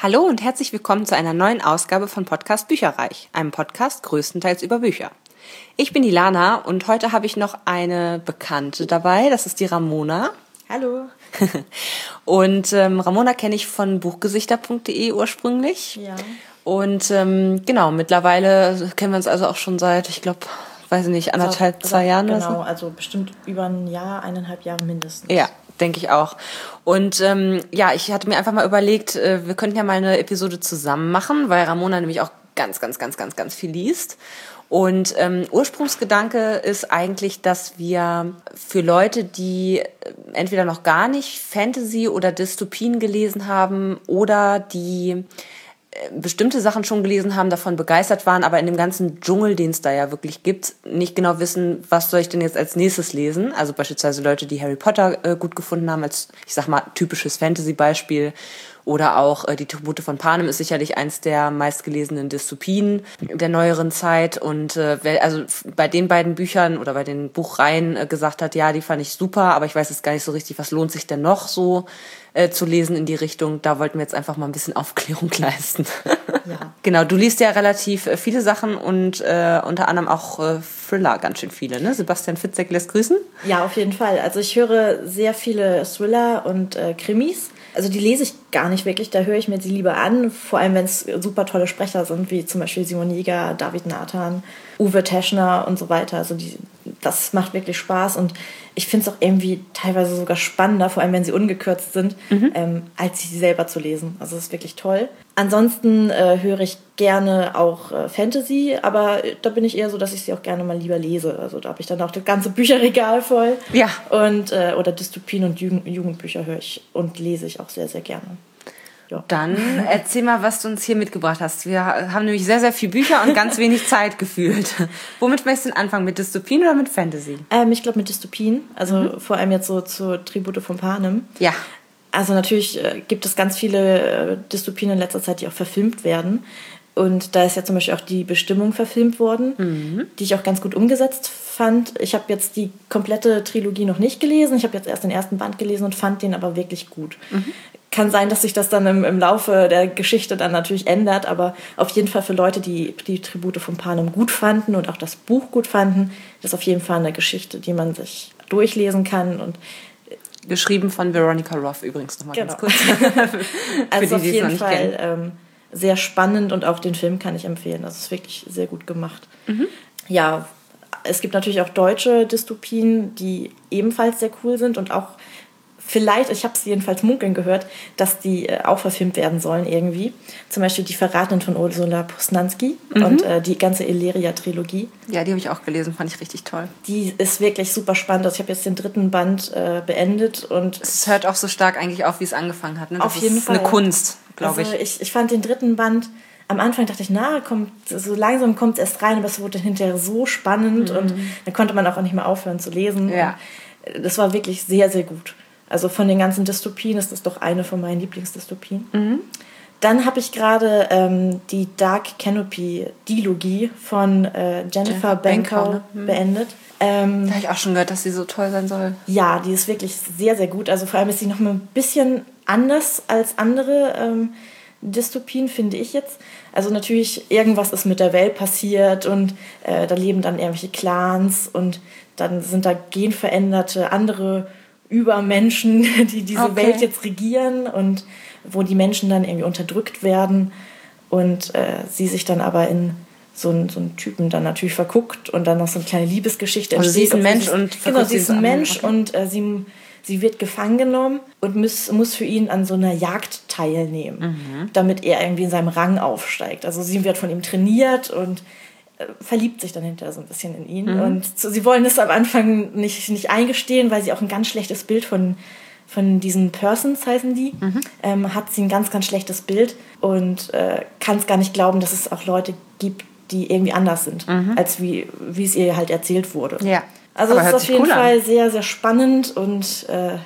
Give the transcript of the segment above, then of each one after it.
Hallo und herzlich willkommen zu einer neuen Ausgabe von Podcast Bücherreich, einem Podcast größtenteils über Bücher. Ich bin die Lana und heute habe ich noch eine Bekannte dabei, das ist die Ramona. Hallo. und ähm, Ramona kenne ich von buchgesichter.de ursprünglich. Ja. Und ähm, genau, mittlerweile kennen wir uns also auch schon seit, ich glaube, weiß ich nicht, anderthalb, also, zwei Jahren genau, so. Genau, also bestimmt über ein Jahr, eineinhalb Jahre mindestens. Ja, denke ich auch. Und ähm, ja, ich hatte mir einfach mal überlegt, äh, wir könnten ja mal eine Episode zusammen machen, weil Ramona nämlich auch ganz, ganz, ganz, ganz, ganz viel liest. Und ähm, Ursprungsgedanke ist eigentlich, dass wir für Leute, die äh, entweder noch gar nicht Fantasy oder Dystopien gelesen haben oder die bestimmte Sachen schon gelesen haben, davon begeistert waren, aber in dem ganzen Dschungel, den es da ja wirklich gibt, nicht genau wissen, was soll ich denn jetzt als nächstes lesen. Also beispielsweise Leute, die Harry Potter äh, gut gefunden haben, als, ich sag mal, typisches Fantasy-Beispiel oder auch äh, die Tribute von Panem ist sicherlich eins der meistgelesenen Dystopien der neueren Zeit. Und äh, wer also bei den beiden Büchern oder bei den Buchreihen äh, gesagt hat, ja, die fand ich super, aber ich weiß jetzt gar nicht so richtig, was lohnt sich denn noch so äh, zu lesen in die Richtung. Da wollten wir jetzt einfach mal ein bisschen Aufklärung leisten. Ja. genau, du liest ja relativ äh, viele Sachen und äh, unter anderem auch äh, Thriller ganz schön viele, ne? Sebastian Fitzek lässt grüßen. Ja, auf jeden Fall. Also ich höre sehr viele Thriller und äh, Krimis also die lese ich gar nicht wirklich, da höre ich mir sie lieber an, vor allem wenn es super tolle Sprecher sind, wie zum Beispiel Simon Jäger, David Nathan, Uwe Teschner und so weiter. Also die, das macht wirklich Spaß und ich finde es auch irgendwie teilweise sogar spannender, vor allem wenn sie ungekürzt sind, mhm. ähm, als sie selber zu lesen. Also das ist wirklich toll. Ansonsten äh, höre ich gerne auch äh, Fantasy, aber da bin ich eher so, dass ich sie auch gerne mal lieber lese. Also da habe ich dann auch das ganze Bücherregal voll. Ja. Und, äh, oder Dystopien und Jugend Jugendbücher höre ich und lese ich auch sehr, sehr gerne. Ja. Dann erzähl mal, was du uns hier mitgebracht hast. Wir haben nämlich sehr, sehr viele Bücher und ganz wenig Zeit gefühlt. Womit möchtest du anfangen? Mit Dystopien oder mit Fantasy? Ähm, ich glaube mit Dystopien. Also mhm. vor allem jetzt so zur Tribute von Panem. Ja. Also natürlich äh, gibt es ganz viele äh, Dystopien in letzter Zeit, die auch verfilmt werden. Und da ist ja zum Beispiel auch die Bestimmung verfilmt worden, mhm. die ich auch ganz gut umgesetzt fand. Ich habe jetzt die komplette Trilogie noch nicht gelesen. Ich habe jetzt erst den ersten Band gelesen und fand den aber wirklich gut. Mhm kann sein, dass sich das dann im, im Laufe der Geschichte dann natürlich ändert, aber auf jeden Fall für Leute, die die Tribute von Panem gut fanden und auch das Buch gut fanden, ist auf jeden Fall eine Geschichte, die man sich durchlesen kann und Geschrieben von Veronica Roth übrigens nochmal genau. ganz kurz. also die, auf jeden Fall ähm, sehr spannend und auch den Film kann ich empfehlen. Das ist wirklich sehr gut gemacht. Mhm. Ja, es gibt natürlich auch deutsche Dystopien, die ebenfalls sehr cool sind und auch vielleicht, ich habe es jedenfalls munkeln gehört, dass die äh, auch verfilmt werden sollen irgendwie. Zum Beispiel die Verratenen von Ursula Posnanski mhm. und äh, die ganze Illyria-Trilogie. Ja, die habe ich auch gelesen, fand ich richtig toll. Die ist wirklich super spannend. Also ich habe jetzt den dritten Band äh, beendet und... Es hört auch so stark eigentlich auf, wie es angefangen hat. Ne? Das auf jeden Fall. eine Kunst, glaube also ich. ich. Ich fand den dritten Band am Anfang dachte ich, na, kommt, so langsam kommt es erst rein, aber es wurde hinterher so spannend mhm. und dann konnte man auch nicht mehr aufhören zu lesen. Ja. das war wirklich sehr, sehr gut. Also von den ganzen Dystopien ist das doch eine von meinen Lieblingsdystopien. Mhm. Dann habe ich gerade ähm, die Dark Canopy Dilogie von äh, Jennifer Bankow ne? mhm. beendet. Ähm, da habe ich auch schon gehört, dass sie so toll sein soll. Ja, die ist wirklich sehr, sehr gut. Also vor allem ist sie noch mal ein bisschen anders als andere ähm, Dystopien, finde ich jetzt. Also natürlich, irgendwas ist mit der Welt passiert und äh, da leben dann irgendwelche Clans und dann sind da genveränderte andere Übermenschen, die diese okay. Welt jetzt regieren und wo die Menschen dann irgendwie unterdrückt werden und äh, sie sich dann aber in so einen, so einen Typen dann natürlich verguckt und dann noch so eine kleine Liebesgeschichte also entsteht. Also sie ist ein Mensch und genau, sie ist ein Mensch okay. und äh, sie, sie wird gefangen genommen und muss, muss für ihn an so einer Jagd teilnehmen, mhm. damit er irgendwie in seinem Rang aufsteigt. Also sie wird von ihm trainiert und verliebt sich dann hinterher so ein bisschen in ihn. Mhm. Und so, sie wollen es am Anfang nicht, nicht eingestehen, weil sie auch ein ganz schlechtes Bild von, von diesen Persons, heißen die, mhm. ähm, hat sie ein ganz, ganz schlechtes Bild und äh, kann es gar nicht glauben, dass es auch Leute gibt, die irgendwie anders sind, mhm. als wie, wie es ihr halt erzählt wurde. Ja. Also es ist auf jeden cool Fall an. sehr, sehr spannend und äh,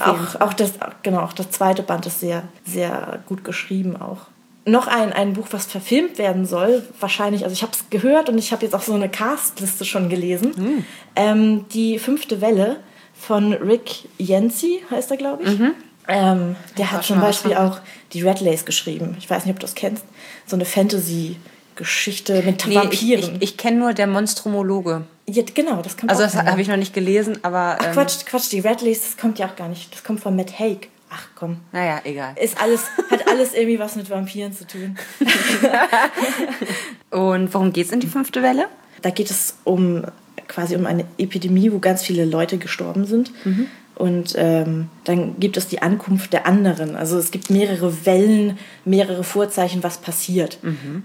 auch, auch, das, genau, auch das zweite Band ist sehr, sehr gut geschrieben auch noch ein, ein Buch, was verfilmt werden soll, wahrscheinlich, also ich habe es gehört und ich habe jetzt auch so eine Castliste schon gelesen. Mhm. Ähm, die fünfte Welle von Rick Yancey heißt er, glaube ich. Mhm. Ähm, der hat zum Beispiel auch die Red Lace geschrieben. Ich weiß nicht, ob du das kennst. So eine Fantasy-Geschichte mit Nee, ich, Vampiren. ich, ich kenne nur der Monstromologe. ja, genau, das kommt Also auch das habe ich noch nicht gelesen, aber Ach ähm, Quatsch, Quatsch, die Red Lace, das kommt ja auch gar nicht. Das kommt von Matt Haig. Ach komm. naja, egal. Ist alles, hat alles irgendwie was mit Vampiren zu tun. Und worum geht's in die fünfte Welle? Da geht es um quasi um eine Epidemie, wo ganz viele Leute gestorben sind. Und ähm, dann gibt es die Ankunft der anderen. Also es gibt mehrere Wellen, mehrere Vorzeichen, was passiert.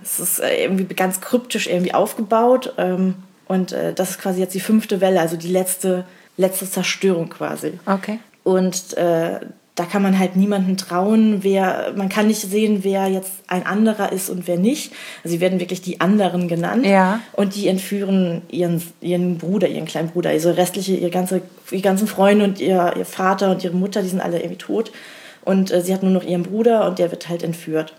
Es ist äh, irgendwie ganz kryptisch irgendwie aufgebaut. Ähm, und äh, das ist quasi jetzt die fünfte Welle, also die letzte, letzte Zerstörung quasi. Okay. Und äh, da kann man halt niemanden trauen, wer, man kann nicht sehen, wer jetzt ein anderer ist und wer nicht. Also sie werden wirklich die anderen genannt. Ja. Und die entführen ihren, ihren Bruder, ihren kleinen Bruder. Also restliche, ihre, ganze, ihre ganzen Freunde und ihr, ihr Vater und ihre Mutter, die sind alle irgendwie tot. Und äh, sie hat nur noch ihren Bruder und der wird halt entführt.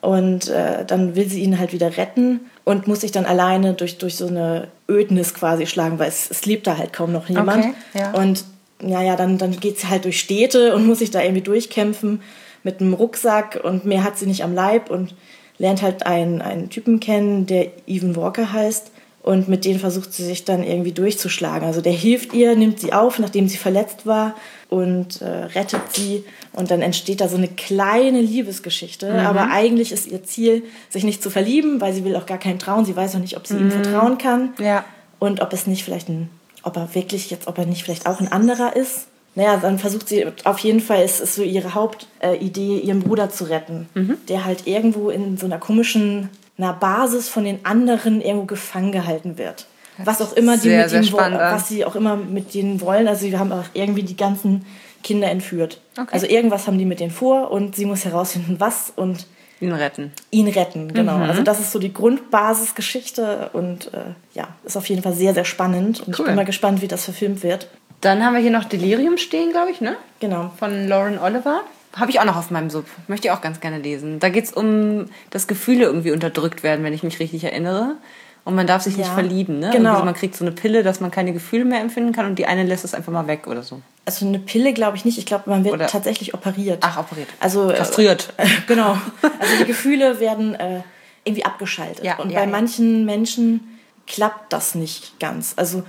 Und äh, dann will sie ihn halt wieder retten und muss sich dann alleine durch, durch so eine Ödnis quasi schlagen, weil es, es lebt da halt kaum noch jemand. Okay, ja. Und ja, ja, dann, dann geht sie halt durch Städte und muss sich da irgendwie durchkämpfen mit einem Rucksack und mehr hat sie nicht am Leib und lernt halt einen, einen Typen kennen, der Ethan Walker heißt. Und mit dem versucht sie sich dann irgendwie durchzuschlagen. Also der hilft ihr, nimmt sie auf, nachdem sie verletzt war und äh, rettet sie. Und dann entsteht da so eine kleine Liebesgeschichte. Aber eigentlich ist ihr Ziel, sich nicht zu verlieben, weil sie will auch gar keinen trauen. Sie weiß auch nicht, ob sie ihm vertrauen kann. Ja. Und ob es nicht vielleicht ein, ob er wirklich jetzt, ob er nicht vielleicht auch ein anderer ist. Naja, dann versucht sie, auf jeden Fall ist es so ihre Hauptidee, ihren Bruder zu retten, der halt irgendwo in so einer komischen, einer Basis von den anderen irgendwo gefangen gehalten wird. Was auch immer die sehr, mit spannend wollen, was sie auch immer mit denen wollen. Also wir haben auch irgendwie die ganzen Kinder entführt. Okay. Also irgendwas haben die mit denen vor und sie muss herausfinden, was und Ihn retten. ihn retten, genau. Mhm. Also das ist so die Grundbasisgeschichte und äh, ja, ist auf jeden Fall sehr, sehr spannend. Und ich Cool. bin mal gespannt, wie das verfilmt wird. Dann haben wir hier noch Delirium stehen, glaube ich, ne? Genau. Von Lauren Oliver. Habe ich auch noch auf meinem Sub. Möchte ich auch ganz gerne lesen. Da geht es um, dass Gefühle irgendwie unterdrückt werden, wenn ich mich richtig erinnere. Und man darf sich nicht Ja, verlieben, ne? genau. Irgendwie, man kriegt so eine Pille, dass man keine Gefühle mehr empfinden kann und die eine lässt es einfach mal weg oder so. Also eine Pille glaube ich nicht. Ich glaube, man wird Oder- tatsächlich operiert. Ach, operiert. Also äh, Kastriert. genau. Also die Gefühle werden äh, irgendwie abgeschaltet. Ja, und ja, bei manchen Menschen klappt das nicht ganz. Also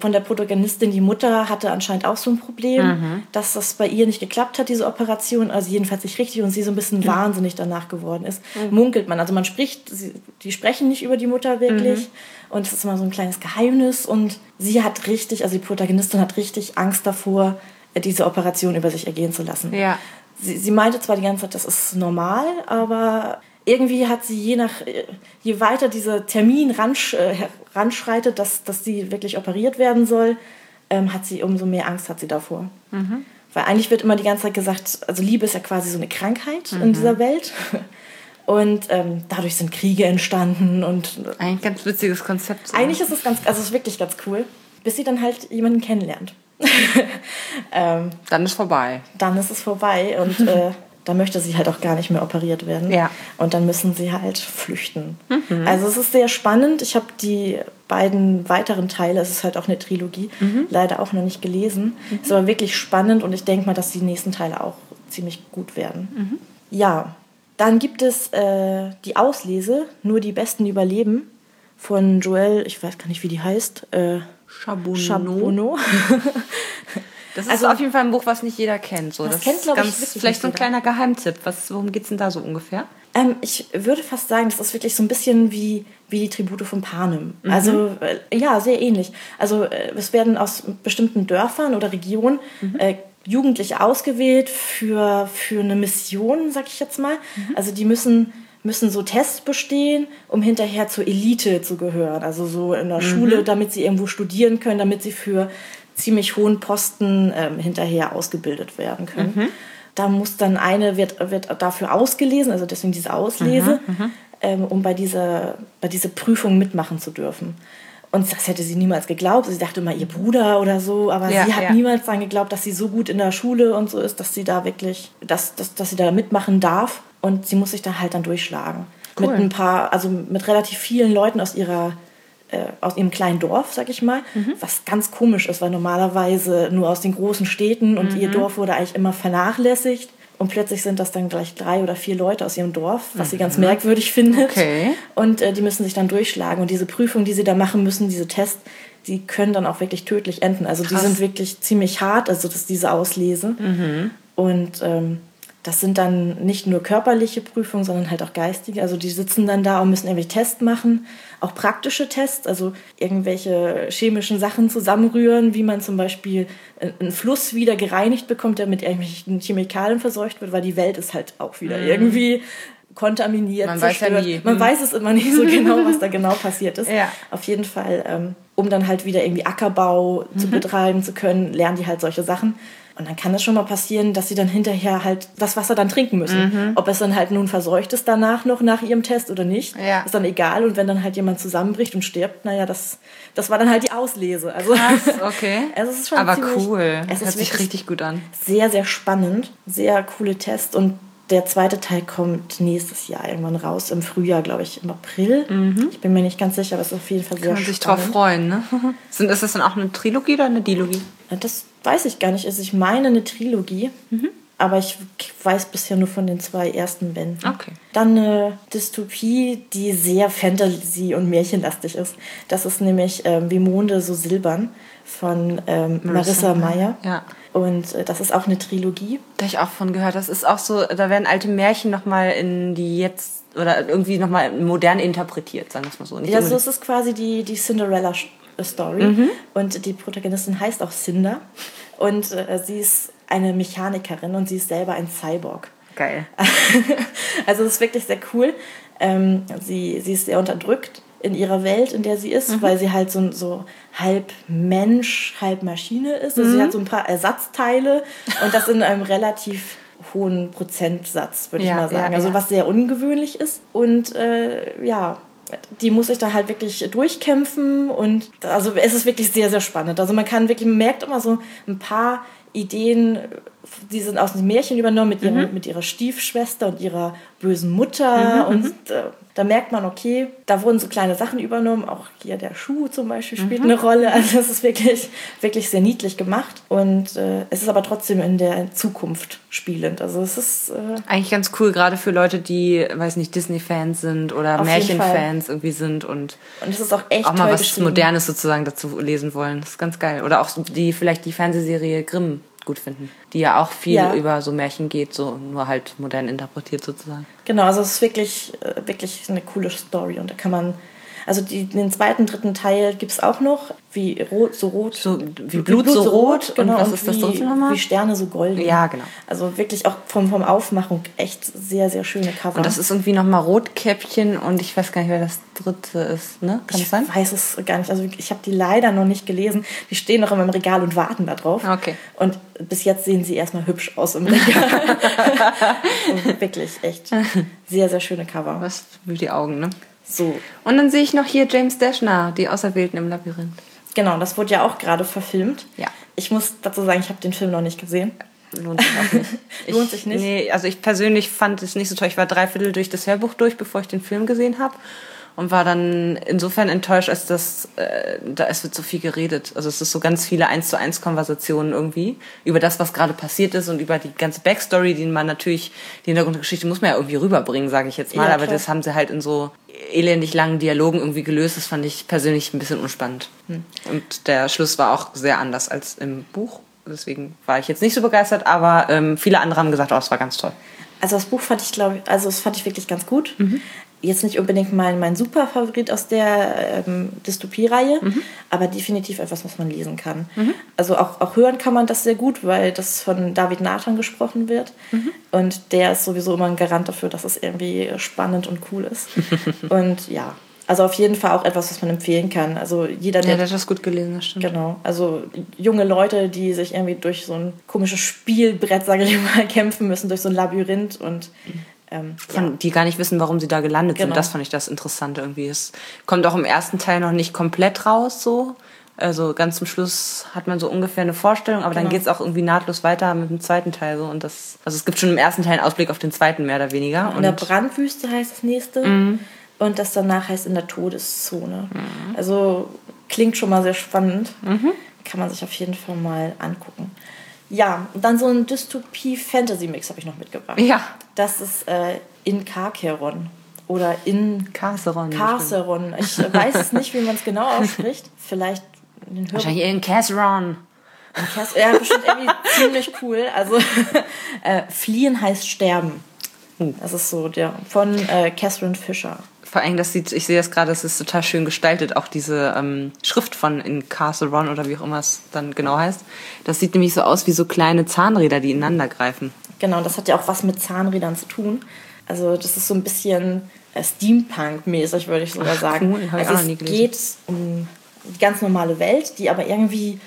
von der Protagonistin, die Mutter hatte anscheinend auch so ein Problem, Mhm. dass das bei ihr nicht geklappt hat, diese Operation. Also jedenfalls nicht richtig und sie so ein bisschen wahnsinnig danach geworden ist. Mhm. Munkelt man. Also man spricht, sie, die sprechen nicht über die Mutter wirklich. Mhm. Und es ist immer so ein kleines Geheimnis. Und sie hat richtig, also die Protagonistin hat richtig Angst davor, äh, diese Operation über sich ergehen zu lassen. Ja. Sie, sie meinte zwar die ganze Zeit, das ist normal, aber irgendwie hat sie je nach, je weiter dieser Termin ransch, äh, ranschreitet, dass, dass sie wirklich operiert werden soll, ähm, hat sie umso mehr Angst hat sie davor. Weil eigentlich wird immer die ganze Zeit gesagt, also Liebe ist ja quasi so eine Krankheit in dieser Welt. Und ähm, dadurch sind Kriege entstanden und Eigentlich ein ganz witziges Konzept. so. eigentlich ist es ganz, also es ist wirklich ganz cool, bis sie dann halt jemanden kennenlernt. ähm, Dann ist vorbei. dann ist es vorbei und äh, dann möchte sie halt auch gar nicht mehr operiert werden. Ja. Und dann müssen sie halt flüchten. Also es ist sehr spannend. Ich habe die beiden weiteren Teile, es ist halt auch eine Trilogie, leider auch noch nicht gelesen. Ist aber wirklich spannend und ich denke mal, dass die nächsten Teile auch ziemlich gut werden. Ja, dann gibt es äh, die Auslese, nur die Besten überleben, von Joelle, ich weiß gar nicht, wie die heißt, äh, Charbonneau. Charbonneau. Das ist Also- auf jeden Fall ein Buch, was nicht jeder kennt. So. Das Das, kennt, ist glaub ich, vielleicht so ein kleiner Geheimtipp. Was, worum geht's denn da so ungefähr? Ähm, ich würde fast sagen, das ist wirklich so ein bisschen wie, wie die Tribute von Panem. Also, äh, ja, sehr ähnlich. Also, äh, es werden aus bestimmten Dörfern oder Regionen äh, Jugendliche ausgewählt für, für eine Mission, sag ich jetzt mal. Also, die müssen, müssen so Tests bestehen, um hinterher zur Elite zu gehören. Also, so in der Schule, damit sie irgendwo studieren können, damit sie für ziemlich hohen Posten ähm, hinterher ausgebildet werden können. Da muss dann eine, wird, wird dafür ausgelesen, also deswegen diese Auslese, ähm, um bei dieser, bei dieser Prüfung mitmachen zu dürfen. Und das hätte sie niemals geglaubt. Sie dachte immer, ihr Bruder oder so, aber Ja, sie hat ja. niemals daran geglaubt, dass sie so gut in der Schule und so ist, dass sie da wirklich, dass, dass, dass sie da mitmachen darf. Und sie muss sich da halt dann durchschlagen. Cool. Mit ein paar, also mit relativ vielen Leuten aus ihrer äh, aus ihrem kleinen Dorf, sag ich mal, Mhm. was ganz komisch ist, weil normalerweise nur aus den großen Städten und Mhm. ihr Dorf wurde eigentlich immer vernachlässigt. Und plötzlich sind das dann gleich drei oder vier Leute aus ihrem Dorf, was sie ganz merkwürdig findet. Mhm. Okay. Und äh, die müssen sich dann durchschlagen. Und diese Prüfung, die sie da machen müssen, diese Tests, die können dann auch wirklich tödlich enden. Also die Krass. sind wirklich ziemlich hart, also das ist diese Auslese. Und ähm, das sind dann nicht nur körperliche Prüfungen, sondern halt auch geistige. Also die sitzen dann da und müssen irgendwelche Tests machen, auch praktische Tests, also irgendwelche chemischen Sachen zusammenrühren, wie man zum Beispiel äh, einen Fluss wieder gereinigt bekommt, der mit irgendwelchen Chemikalien verseucht wird, weil die Welt ist halt auch wieder irgendwie kontaminiert, Mhm. Man weiß ja zerstört. nie. Man Mhm. weiß es immer nicht so genau, was da genau passiert ist. Ja. Auf jeden Fall, ähm, um dann halt wieder irgendwie Ackerbau Mhm. zu betreiben zu können, lernen die halt solche Sachen. Und dann kann es schon mal passieren, dass sie dann hinterher halt das Wasser dann trinken müssen. Mhm. Ob es dann halt nun verseucht ist danach noch nach ihrem Test oder nicht, Ja. ist dann egal. Und wenn dann halt jemand zusammenbricht und stirbt, naja, das, das war dann halt die Auslese. Also, Krass, okay. Also es ist schon Aber ziemlich- cool. Es Hört sich richtig gut an. sehr, sehr spannend. Sehr coole Tests. Und der zweite Teil kommt nächstes Jahr irgendwann raus, im Frühjahr, glaube ich, im April. Ich bin mir nicht ganz sicher, aber es ist auf jeden Fall sehr Mhm. Kann man sich drauf spannend. freuen, ne? Sind, ist das dann auch eine Trilogie oder eine Dilogie? Das weiß ich gar nicht. Also ich meine eine Trilogie, Mhm. aber ich weiß bisher nur von den zwei ersten Bänden. Okay. Dann eine Dystopie, die sehr Fantasy- und Märchenlastig ist. Das ist nämlich ähm, Wie Monde so silbern von ähm, Marissa Meyer. Ja. Und äh, das ist auch eine Trilogie. Da habe ich auch von gehört. Das ist auch so, da werden alte Märchen nochmal in die jetzt oder irgendwie nochmal modern interpretiert, sagen wir es mal so. Nicht Ja, so ist es quasi die, die Cinderella-Story. Mhm. Und die Protagonistin heißt auch Cinder. Und äh, sie ist eine Mechanikerin und sie ist selber ein Cyborg. geil. also es ist wirklich sehr cool. Ähm, sie, sie ist sehr unterdrückt in ihrer Welt, in der sie ist, Mhm. weil sie halt so, so halb Mensch, halb Maschine ist. Also sie Mhm. hat so ein paar Ersatzteile und das in einem relativ hohen Prozentsatz, würde Ja, ich mal sagen. ja, also ja. was sehr ungewöhnlich ist. Und äh, ja, die muss sich da halt wirklich durchkämpfen und also es ist wirklich sehr, sehr spannend. Also man kann wirklich, man merkt immer so ein paar Ideen, die sind aus dem Märchen übernommen mit ihrer, mit ihrer Stiefschwester und ihrer bösen Mutter. Und äh, da merkt man, okay, da wurden so kleine Sachen übernommen. Auch hier der Schuh zum Beispiel spielt eine Rolle. Also es ist wirklich, wirklich sehr niedlich gemacht. Und äh, es ist aber trotzdem in der Zukunft spielend. Also es ist äh, Eigentlich ganz cool, gerade für Leute, die, weiß nicht, Disney-Fans sind oder Märchenfans irgendwie sind und und es ist auch echt auch mal was. Modernes sozusagen dazu lesen wollen. Das ist ganz geil. Oder auch die vielleicht die Fernsehserie Grimm gut finden, die ja auch viel Ja. über so Märchen geht, so nur halt modern interpretiert sozusagen. Genau, also es ist wirklich, äh, wirklich eine coole Story und da kann man, also die, den zweiten, dritten Teil gibt es auch noch, wie rot, so rot. So wie Blut so rot. genau, und was und ist das wie, sonst nochmal? Wie Sterne so golden. Ja, genau. Also wirklich auch vom, vom Aufmachung echt sehr, sehr schöne Cover. Und das ist irgendwie nochmal Rotkäppchen und ich weiß gar nicht, wer das dritte ist, ne? Kann ich das sein? weiß es gar nicht. Also ich habe die leider noch nicht gelesen. Die stehen noch in meinem Regal und warten da drauf. Okay. Und bis jetzt sehen sie erstmal hübsch aus im Regal. Und wirklich echt sehr, sehr schöne Cover. Was für die Augen, ne? So, Und dann sehe ich noch hier James Dashner, die Auserwählten im Labyrinth. Genau, das wurde ja auch gerade verfilmt. Ja. Ich muss dazu sagen, ich habe den Film noch nicht gesehen. Lohnt sich auch nicht. Lohnt sich nicht? Nee, also ich persönlich fand es nicht so toll. Ich war dreiviertel durch das Hörbuch durch, bevor ich den Film gesehen habe. Und war dann insofern enttäuscht, als das, äh, da es wird so viel geredet. Also es ist so ganz viele eins zu eins Konversationen irgendwie über das, was gerade passiert ist und über die ganze Backstory, die man natürlich, die Hintergrundgeschichte muss man ja irgendwie rüberbringen, sage ich jetzt mal. Ja, Aber das haben sie halt in so elendig langen Dialogen irgendwie gelöst. Das fand ich persönlich ein bisschen unspannend. Hm. Und der Schluss war auch sehr anders als im Buch. Deswegen war ich jetzt nicht so begeistert, aber ähm, viele andere haben gesagt, oh, es war ganz toll. Also das Buch fand ich, glaube ich, also das fand ich wirklich ganz gut. Mhm. Jetzt nicht unbedingt mein, mein super Favorit aus der ähm, Dystopie-Reihe, Mhm. aber definitiv etwas, was man lesen kann. Also auch, auch hören kann man das sehr gut, weil das von David Nathan gesprochen wird. Mhm. Und der ist sowieso immer ein Garant dafür, dass es irgendwie spannend und cool ist. und ja, also auf jeden Fall auch etwas, was man empfehlen kann. Also jeder, Ja, der der hat das gut gelesen, das stimmt. Genau, also junge Leute, die sich irgendwie durch so ein komisches Spielbrett, sage ich mal, kämpfen müssen, durch so ein Labyrinth und ähm, Von, ja. Die gar nicht wissen, warum sie da gelandet Genau. sind. Das fand ich das Interessante irgendwie. Es kommt auch im ersten Teil noch nicht komplett raus so. Also ganz zum Schluss hat man so ungefähr eine Vorstellung, aber dann Genau. geht es auch irgendwie nahtlos weiter mit dem zweiten Teil so. Und das, also es gibt schon im ersten Teil einen Ausblick auf den zweiten mehr oder weniger. In der Brandwüste heißt das nächste. und das danach heißt in der Todeszone. Also klingt schon mal sehr spannend. Kann man sich auf jeden Fall mal angucken. Ja, und dann so ein Dystopie-Fantasy-Mix habe ich noch mitgebracht. Ja. Das ist äh, in Carceron oder in Carceron. Carceron. Ich weiß es nicht, wie man es genau ausspricht. Vielleicht in den Wahrscheinlich in Casseron. Cas- Ja, bestimmt irgendwie ziemlich cool. Also äh, fliehen heißt sterben. Das ist so der von äh, Catherine Fisher. Vor allem, das sieht, ich sehe das gerade, das ist total schön gestaltet, auch diese ähm, Schrift von in Castle Run oder wie auch immer es dann genau heißt. Das sieht nämlich so aus wie so kleine Zahnräder, die ineinander greifen. Genau, das hat ja auch was mit Zahnrädern zu tun. Also das ist so ein bisschen äh, Steampunk-mäßig, würde ich sogar Ach, sagen. cool, also es geht um die ganz normale Welt, die aber irgendwie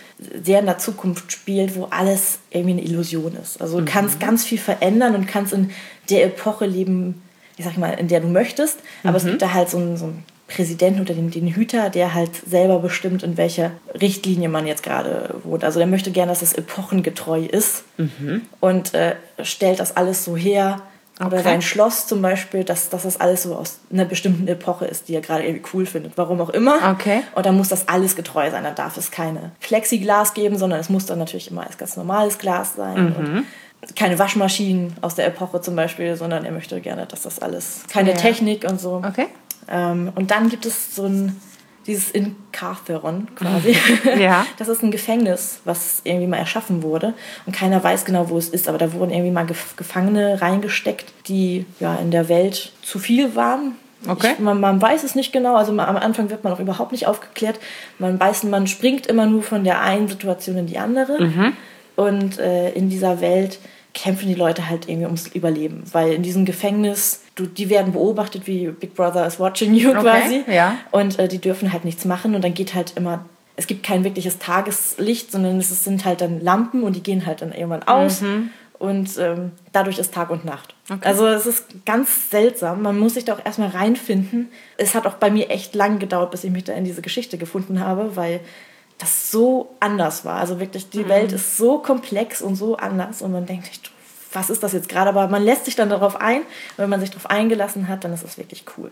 sehr in der Zukunft spielt, wo alles irgendwie eine Illusion ist. Also du kannst Mhm. ganz viel verändern und kannst in der Epoche leben, ich sag mal, in der du möchtest. Aber Mhm. es gibt da halt so einen, so einen Präsidenten oder den, den Hüter, der halt selber bestimmt, in welcher Richtlinie man jetzt gerade wohnt. Also der möchte gerne, dass es epochengetreu ist und äh, stellt das alles so her. Oder Okay. sein Schloss zum Beispiel, dass, dass das alles so aus einer bestimmten Epoche ist, die er gerade irgendwie cool findet. Warum auch immer. Okay. Und dann muss das alles getreu sein. Dann darf es keine Plexiglas geben, sondern es muss dann natürlich immer als ganz normales Glas sein. Und keine Waschmaschinen aus der Epoche zum Beispiel, sondern er möchte gerne, dass das alles, keine Ja. Technik und so. Okay. Ähm, und dann gibt es so ein, dieses Incarceron quasi. Ja. Das ist ein Gefängnis, was irgendwie mal erschaffen wurde. Und keiner weiß genau, wo es ist, aber da wurden irgendwie mal Gef Gefangene reingesteckt, die ja in der Welt zu viel waren. Okay. Ich, man, man weiß es nicht genau, also ma- am Anfang wird man auch überhaupt nicht aufgeklärt. Man weiß, man springt immer nur von der einen Situation in die andere. Mhm. Und äh, in dieser Welt kämpfen die Leute halt irgendwie ums Überleben. Weil in diesem Gefängnis, du, die werden beobachtet, wie Big Brother is watching you quasi. ja. Und äh, die dürfen halt nichts machen. Und dann geht halt immer, es gibt kein wirkliches Tageslicht, sondern es sind halt dann Lampen und die gehen halt dann irgendwann aus. Und ähm, dadurch ist Tag und Nacht. Also es ist ganz seltsam. Man muss sich da auch erstmal reinfinden. Es hat auch bei mir echt lang gedauert, bis ich mich da in diese Geschichte gefunden habe, weil das so anders war. Also wirklich, die Welt ist so komplex und so anders und man denkt sich, was ist das jetzt gerade? Aber man lässt sich dann darauf ein. Und wenn man sich darauf eingelassen hat, dann ist es wirklich cool.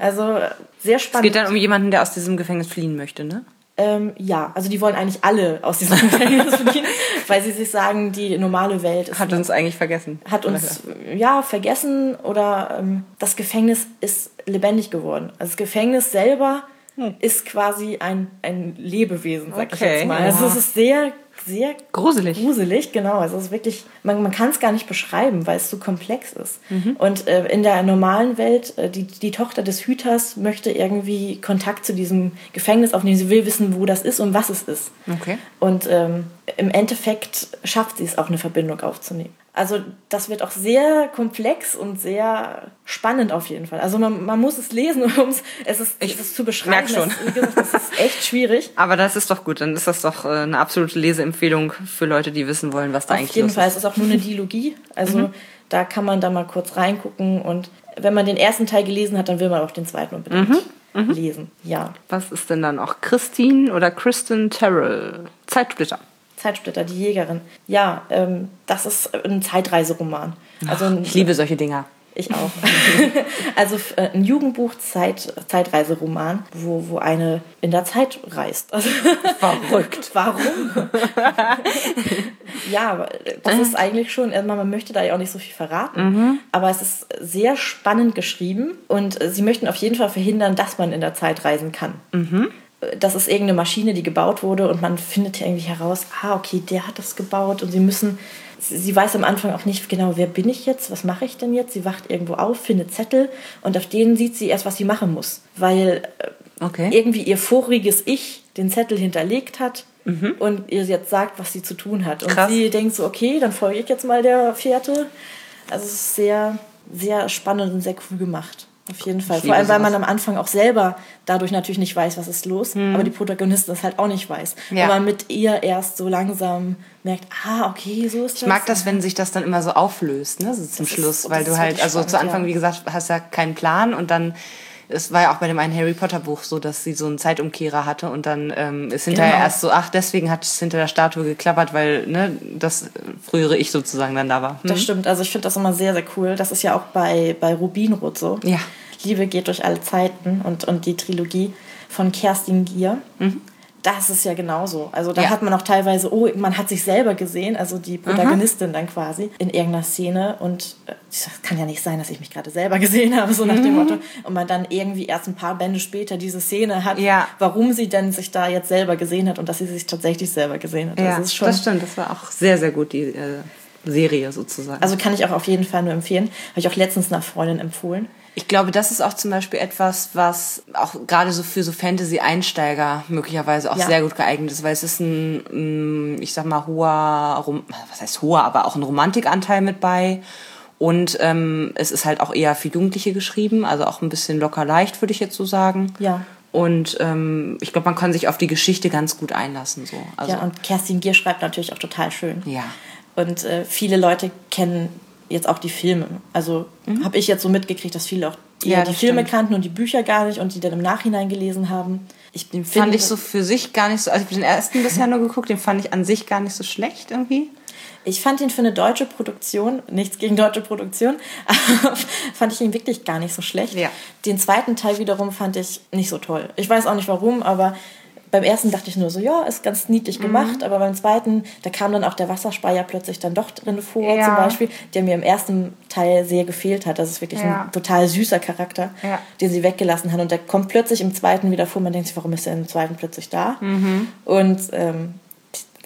Also äh, sehr Es spannend. geht dann um jemanden, der aus diesem Gefängnis fliehen möchte, ne? Ähm, ja, also die wollen eigentlich alle aus diesem Gefängnis fliehen, weil sie sich sagen, die normale Welt ist Hat uns eigentlich vergessen. hat uns ja vergessen oder ähm, das Gefängnis ist lebendig geworden. Also das Gefängnis selber ist quasi ein, ein Lebewesen, sag ich Okay, jetzt mal. Also ja. es ist sehr, sehr Gruselig. gruselig, genau. Also es ist wirklich, man, man kann es gar nicht beschreiben, weil es so komplex ist. Und äh, in der normalen Welt, äh, die, die Tochter des Hüters möchte irgendwie Kontakt zu diesem Gefängnis aufnehmen. Sie will wissen, wo das ist und was es ist. Okay. Und ähm, im Endeffekt schafft sie es auch, eine Verbindung aufzunehmen. Also das wird auch sehr komplex und sehr spannend auf jeden Fall. Also man, man muss es lesen, um es, ist, es ist zu beschreiben. merk schon. Es, gesagt, das ist echt schwierig. Aber das ist doch gut. Dann ist das doch äh, eine absolute Leseempfehlung für Leute, die wissen wollen, was da Auf eigentlich jeden los Fall, ist. es ist auch nur eine Dialogie. Also da kann man da mal kurz reingucken und wenn man den ersten Teil gelesen hat, dann will man auch den zweiten unbedingt lesen. Ja, Was ist denn dann auch Christine oder Kristen Terrell? Zeitsplitter. Zeitsplitter, die Jägerin. Ja, ähm, das ist ein Zeitreiseroman. Also ein, Ich liebe solche Dinger. Ich auch. also äh, ein Jugendbuch, Zeit, Zeitreiseroman, wo, wo eine in der Zeit reist. Also, Verrückt. warum? ja, aber das ist eigentlich schon, äh, man möchte da ja auch nicht so viel verraten, aber es ist sehr spannend geschrieben und äh, sie möchten auf jeden Fall verhindern, dass man in der Zeit reisen kann. Äh, Das ist irgendeine Maschine, die gebaut wurde und man findet irgendwie heraus, ah, okay, der hat das gebaut und sie müssen, sie weiß am Anfang auch nicht genau, wer bin ich jetzt, was mache ich denn jetzt? Sie wacht irgendwo auf, findet Zettel und auf denen sieht sie erst, was sie machen muss, weil äh, Okay. irgendwie ihr voriges Ich den Zettel hinterlegt hat und ihr jetzt sagt, was sie zu tun hat. Und Mhm. Krass. sie denkt so, okay, dann folge ich jetzt mal der Fährte. Also es ist sehr, sehr spannend und sehr cool gemacht. Auf jeden Fall. Ich Vor allem, weil man am Anfang auch selber dadurch natürlich nicht weiß, was ist los, aber die Protagonistin das halt auch nicht weiß. Mhm. Ja. Und man mit ihr erst so langsam merkt, ah, okay, so ist das. Ich mag das, wenn sich das dann immer so auflöst, ne, so zum ist- Schluss, das weil ist du halt, also zu Anfang, ja. wie gesagt, hast ja keinen Plan und dann, es war ja auch bei dem einen Harry Potter Buch so, dass sie so einen Zeitumkehrer hatte und dann ähm, ist hinterher Genau. erst so, ach, deswegen hat es hinter der Statue geklappert, weil, ne, das frühere Ich sozusagen dann da war. Hm? Das stimmt, also ich finde das immer sehr, sehr cool. Das ist ja auch bei, bei Rubinrot so. Ja. Liebe geht durch alle Zeiten und, und die Trilogie von Kerstin Gier. Mhm das ist ja genauso. Also da ja. hat man auch teilweise, oh, man hat sich selber gesehen, also die Protagonistin mhm. dann quasi in irgendeiner Szene und äh, das kann ja nicht sein, dass ich mich gerade selber gesehen habe, so nach mhm. dem Motto. Und man dann irgendwie erst ein paar Bände später diese Szene hat, ja. warum sie denn sich da jetzt selber gesehen hat und dass sie sich tatsächlich selber gesehen hat. Ja, das, ist schon, das stimmt, das war auch sehr, sehr gut, die äh, Serie sozusagen. Also kann ich auch auf jeden Fall nur empfehlen. Habe ich auch letztens einer Freundin empfohlen. Ich glaube, das ist auch zum Beispiel etwas, was auch gerade so für so Fantasy-Einsteiger möglicherweise auch ja. sehr gut geeignet ist, weil es ist ein, mm, ich sag mal, hoher, was heißt hoher, aber auch ein Romantikanteil mit bei. Und ähm, es ist halt auch eher für Jugendliche geschrieben, also auch ein bisschen locker leicht, würde ich jetzt so sagen. Ja. Und ähm, ich glaube, man kann sich auf die Geschichte ganz gut einlassen. So. Also, ja, und Kerstin Gier schreibt natürlich auch total schön. Ja. Und äh, viele Leute kennen jetzt auch die Filme. Also mhm. habe ich jetzt so mitgekriegt, dass viele auch ja, die Filme stimmt. kannten und die Bücher gar nicht und die dann im Nachhinein gelesen haben. Ich den fand ich so für sich gar nicht so, also ich habe den ersten bisher nur geguckt, den fand ich an sich gar nicht so schlecht irgendwie. Ich fand ihn für eine deutsche Produktion, nichts gegen deutsche Produktion, fand ich ihn wirklich gar nicht so schlecht. Ja. Den zweiten Teil wiederum fand ich nicht so toll. Ich weiß auch nicht warum, aber beim ersten dachte ich nur so, ja, ist ganz niedlich mhm. gemacht, mhm. aber beim zweiten, da kam dann auch der Wasserspeier plötzlich dann doch drin vor, ja. zum Beispiel, der mir im ersten Teil sehr gefehlt hat. Das ist wirklich ja. ein total süßer Charakter, ja. den sie weggelassen hat. Und der kommt plötzlich im zweiten wieder vor. Man denkt sich, warum ist er im zweiten plötzlich da? Mhm. Und ähm,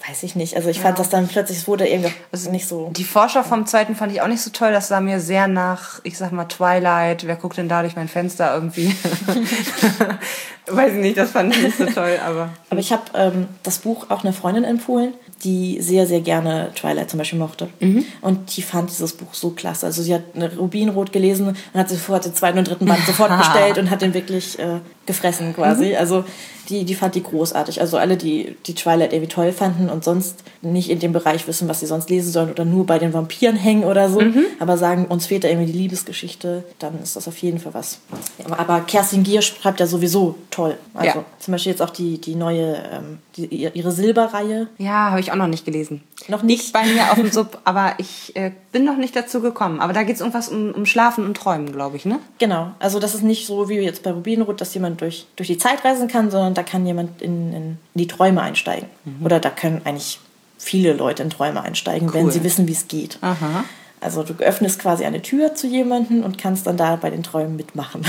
weiß ich nicht. Also ich fand das dann plötzlich, es wurde irgendwie also nicht so. Die Forscher vom zweiten fand ich auch nicht so toll. Das sah mir sehr nach, ich sag mal, Twilight. Wer guckt denn da durch mein Fenster irgendwie? weiß ich nicht, das fand ich nicht so toll, aber. Aber ich habe ähm, das Buch auch einer Freundin empfohlen, die sehr, sehr gerne Twilight zum Beispiel mochte. Mhm. Und die fand dieses Buch so klasse. Also sie hat eine Rubinrot gelesen und hat sofort den zweiten und dritten Band sofort bestellt und hat den wirklich äh, gefressen quasi. Mhm. Also die, die fand die großartig. Also alle, die, die Twilight irgendwie toll fanden und sonst nicht in dem Bereich wissen, was sie sonst lesen sollen oder nur bei den Vampiren hängen oder so, mhm. aber sagen, uns fehlt da irgendwie die Liebesgeschichte, dann ist das auf jeden Fall was. Aber Kerstin Gier schreibt ja sowieso toll. Also ja. zum Beispiel jetzt auch die, die neue, ähm, die, ihre Silberreihe. Ja, habe ich auch noch nicht gelesen. Noch nicht? bei mir auf dem Sub, aber ich äh, bin noch nicht dazu gekommen. Aber da geht es irgendwas um, um Schlafen und Träumen, glaube ich, ne? Genau. Also das ist nicht so wie jetzt bei Rubinrot, dass jemand durch, durch die Zeit reisen kann, sondern da kann jemand in, in die Träume einsteigen. Mhm. Oder da können eigentlich viele Leute in Träume einsteigen, cool. wenn sie wissen, wie es geht. Aha. Also du öffnest quasi eine Tür zu jemandem und kannst dann da bei den Träumen mitmachen.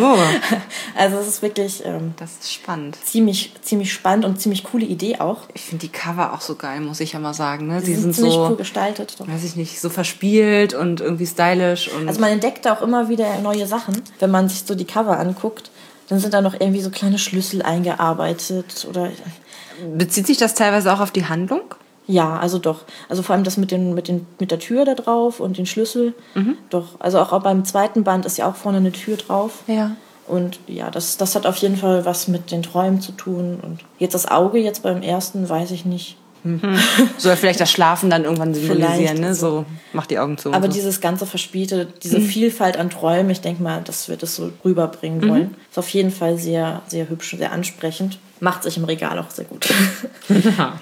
Oh. also es ist wirklich ähm, das ist spannend. Ziemlich, ziemlich spannend und ziemlich coole Idee auch. Ich finde die Cover auch so geil, muss ich ja mal sagen. Ne? Die, die sind, sind ziemlich so, cool gestaltet. Doch. Weiß ich nicht, so verspielt und irgendwie stylisch. Und also man entdeckt auch immer wieder neue Sachen, wenn man sich so die Cover anguckt. Dann sind da noch irgendwie so kleine Schlüssel eingearbeitet oder. Bezieht sich das teilweise auch auf die Handlung? Ja, also doch. Also vor allem das mit, den, mit, den, mit der Tür da drauf und den Schlüssel. Mhm. Doch. Also auch beim zweiten Band ist ja auch vorne eine Tür drauf. Ja. Und ja, das, das hat auf jeden Fall was mit den Träumen zu tun. Und jetzt das Auge, jetzt beim ersten, weiß ich nicht. Hm. hm. Soll vielleicht das Schlafen dann irgendwann symbolisieren, ne? So, macht die Augen zu. Aber so. dieses ganze Verspielte, diese mhm. Vielfalt an Träumen, ich denke mal, das wird es so rüberbringen mhm. wollen. Ist auf jeden Fall sehr, sehr hübsch, sehr ansprechend. Macht sich im Regal auch sehr gut. Ja.